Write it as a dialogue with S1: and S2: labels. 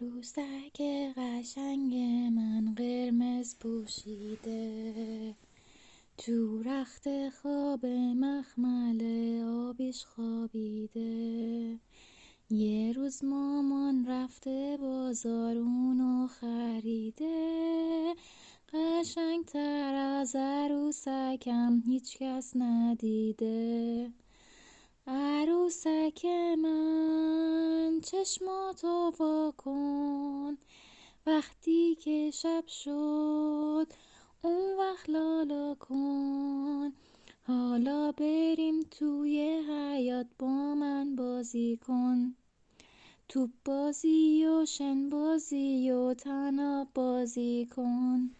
S1: عروسک قشنگ من قرمز پوشیده. تو رخت خواب مخمل آبیش خوابیده. یه روز مامان رفته بازار اونو خریده. قشنگتر از عروسکم هیچکس ندیده. عروسک چشماتو وا کن. وقتی که شب شد اون وقت لالا کن. حالا بریم توی حیاط با من بازی کن. توپ بازی و شن بازی و تناب بازی کن.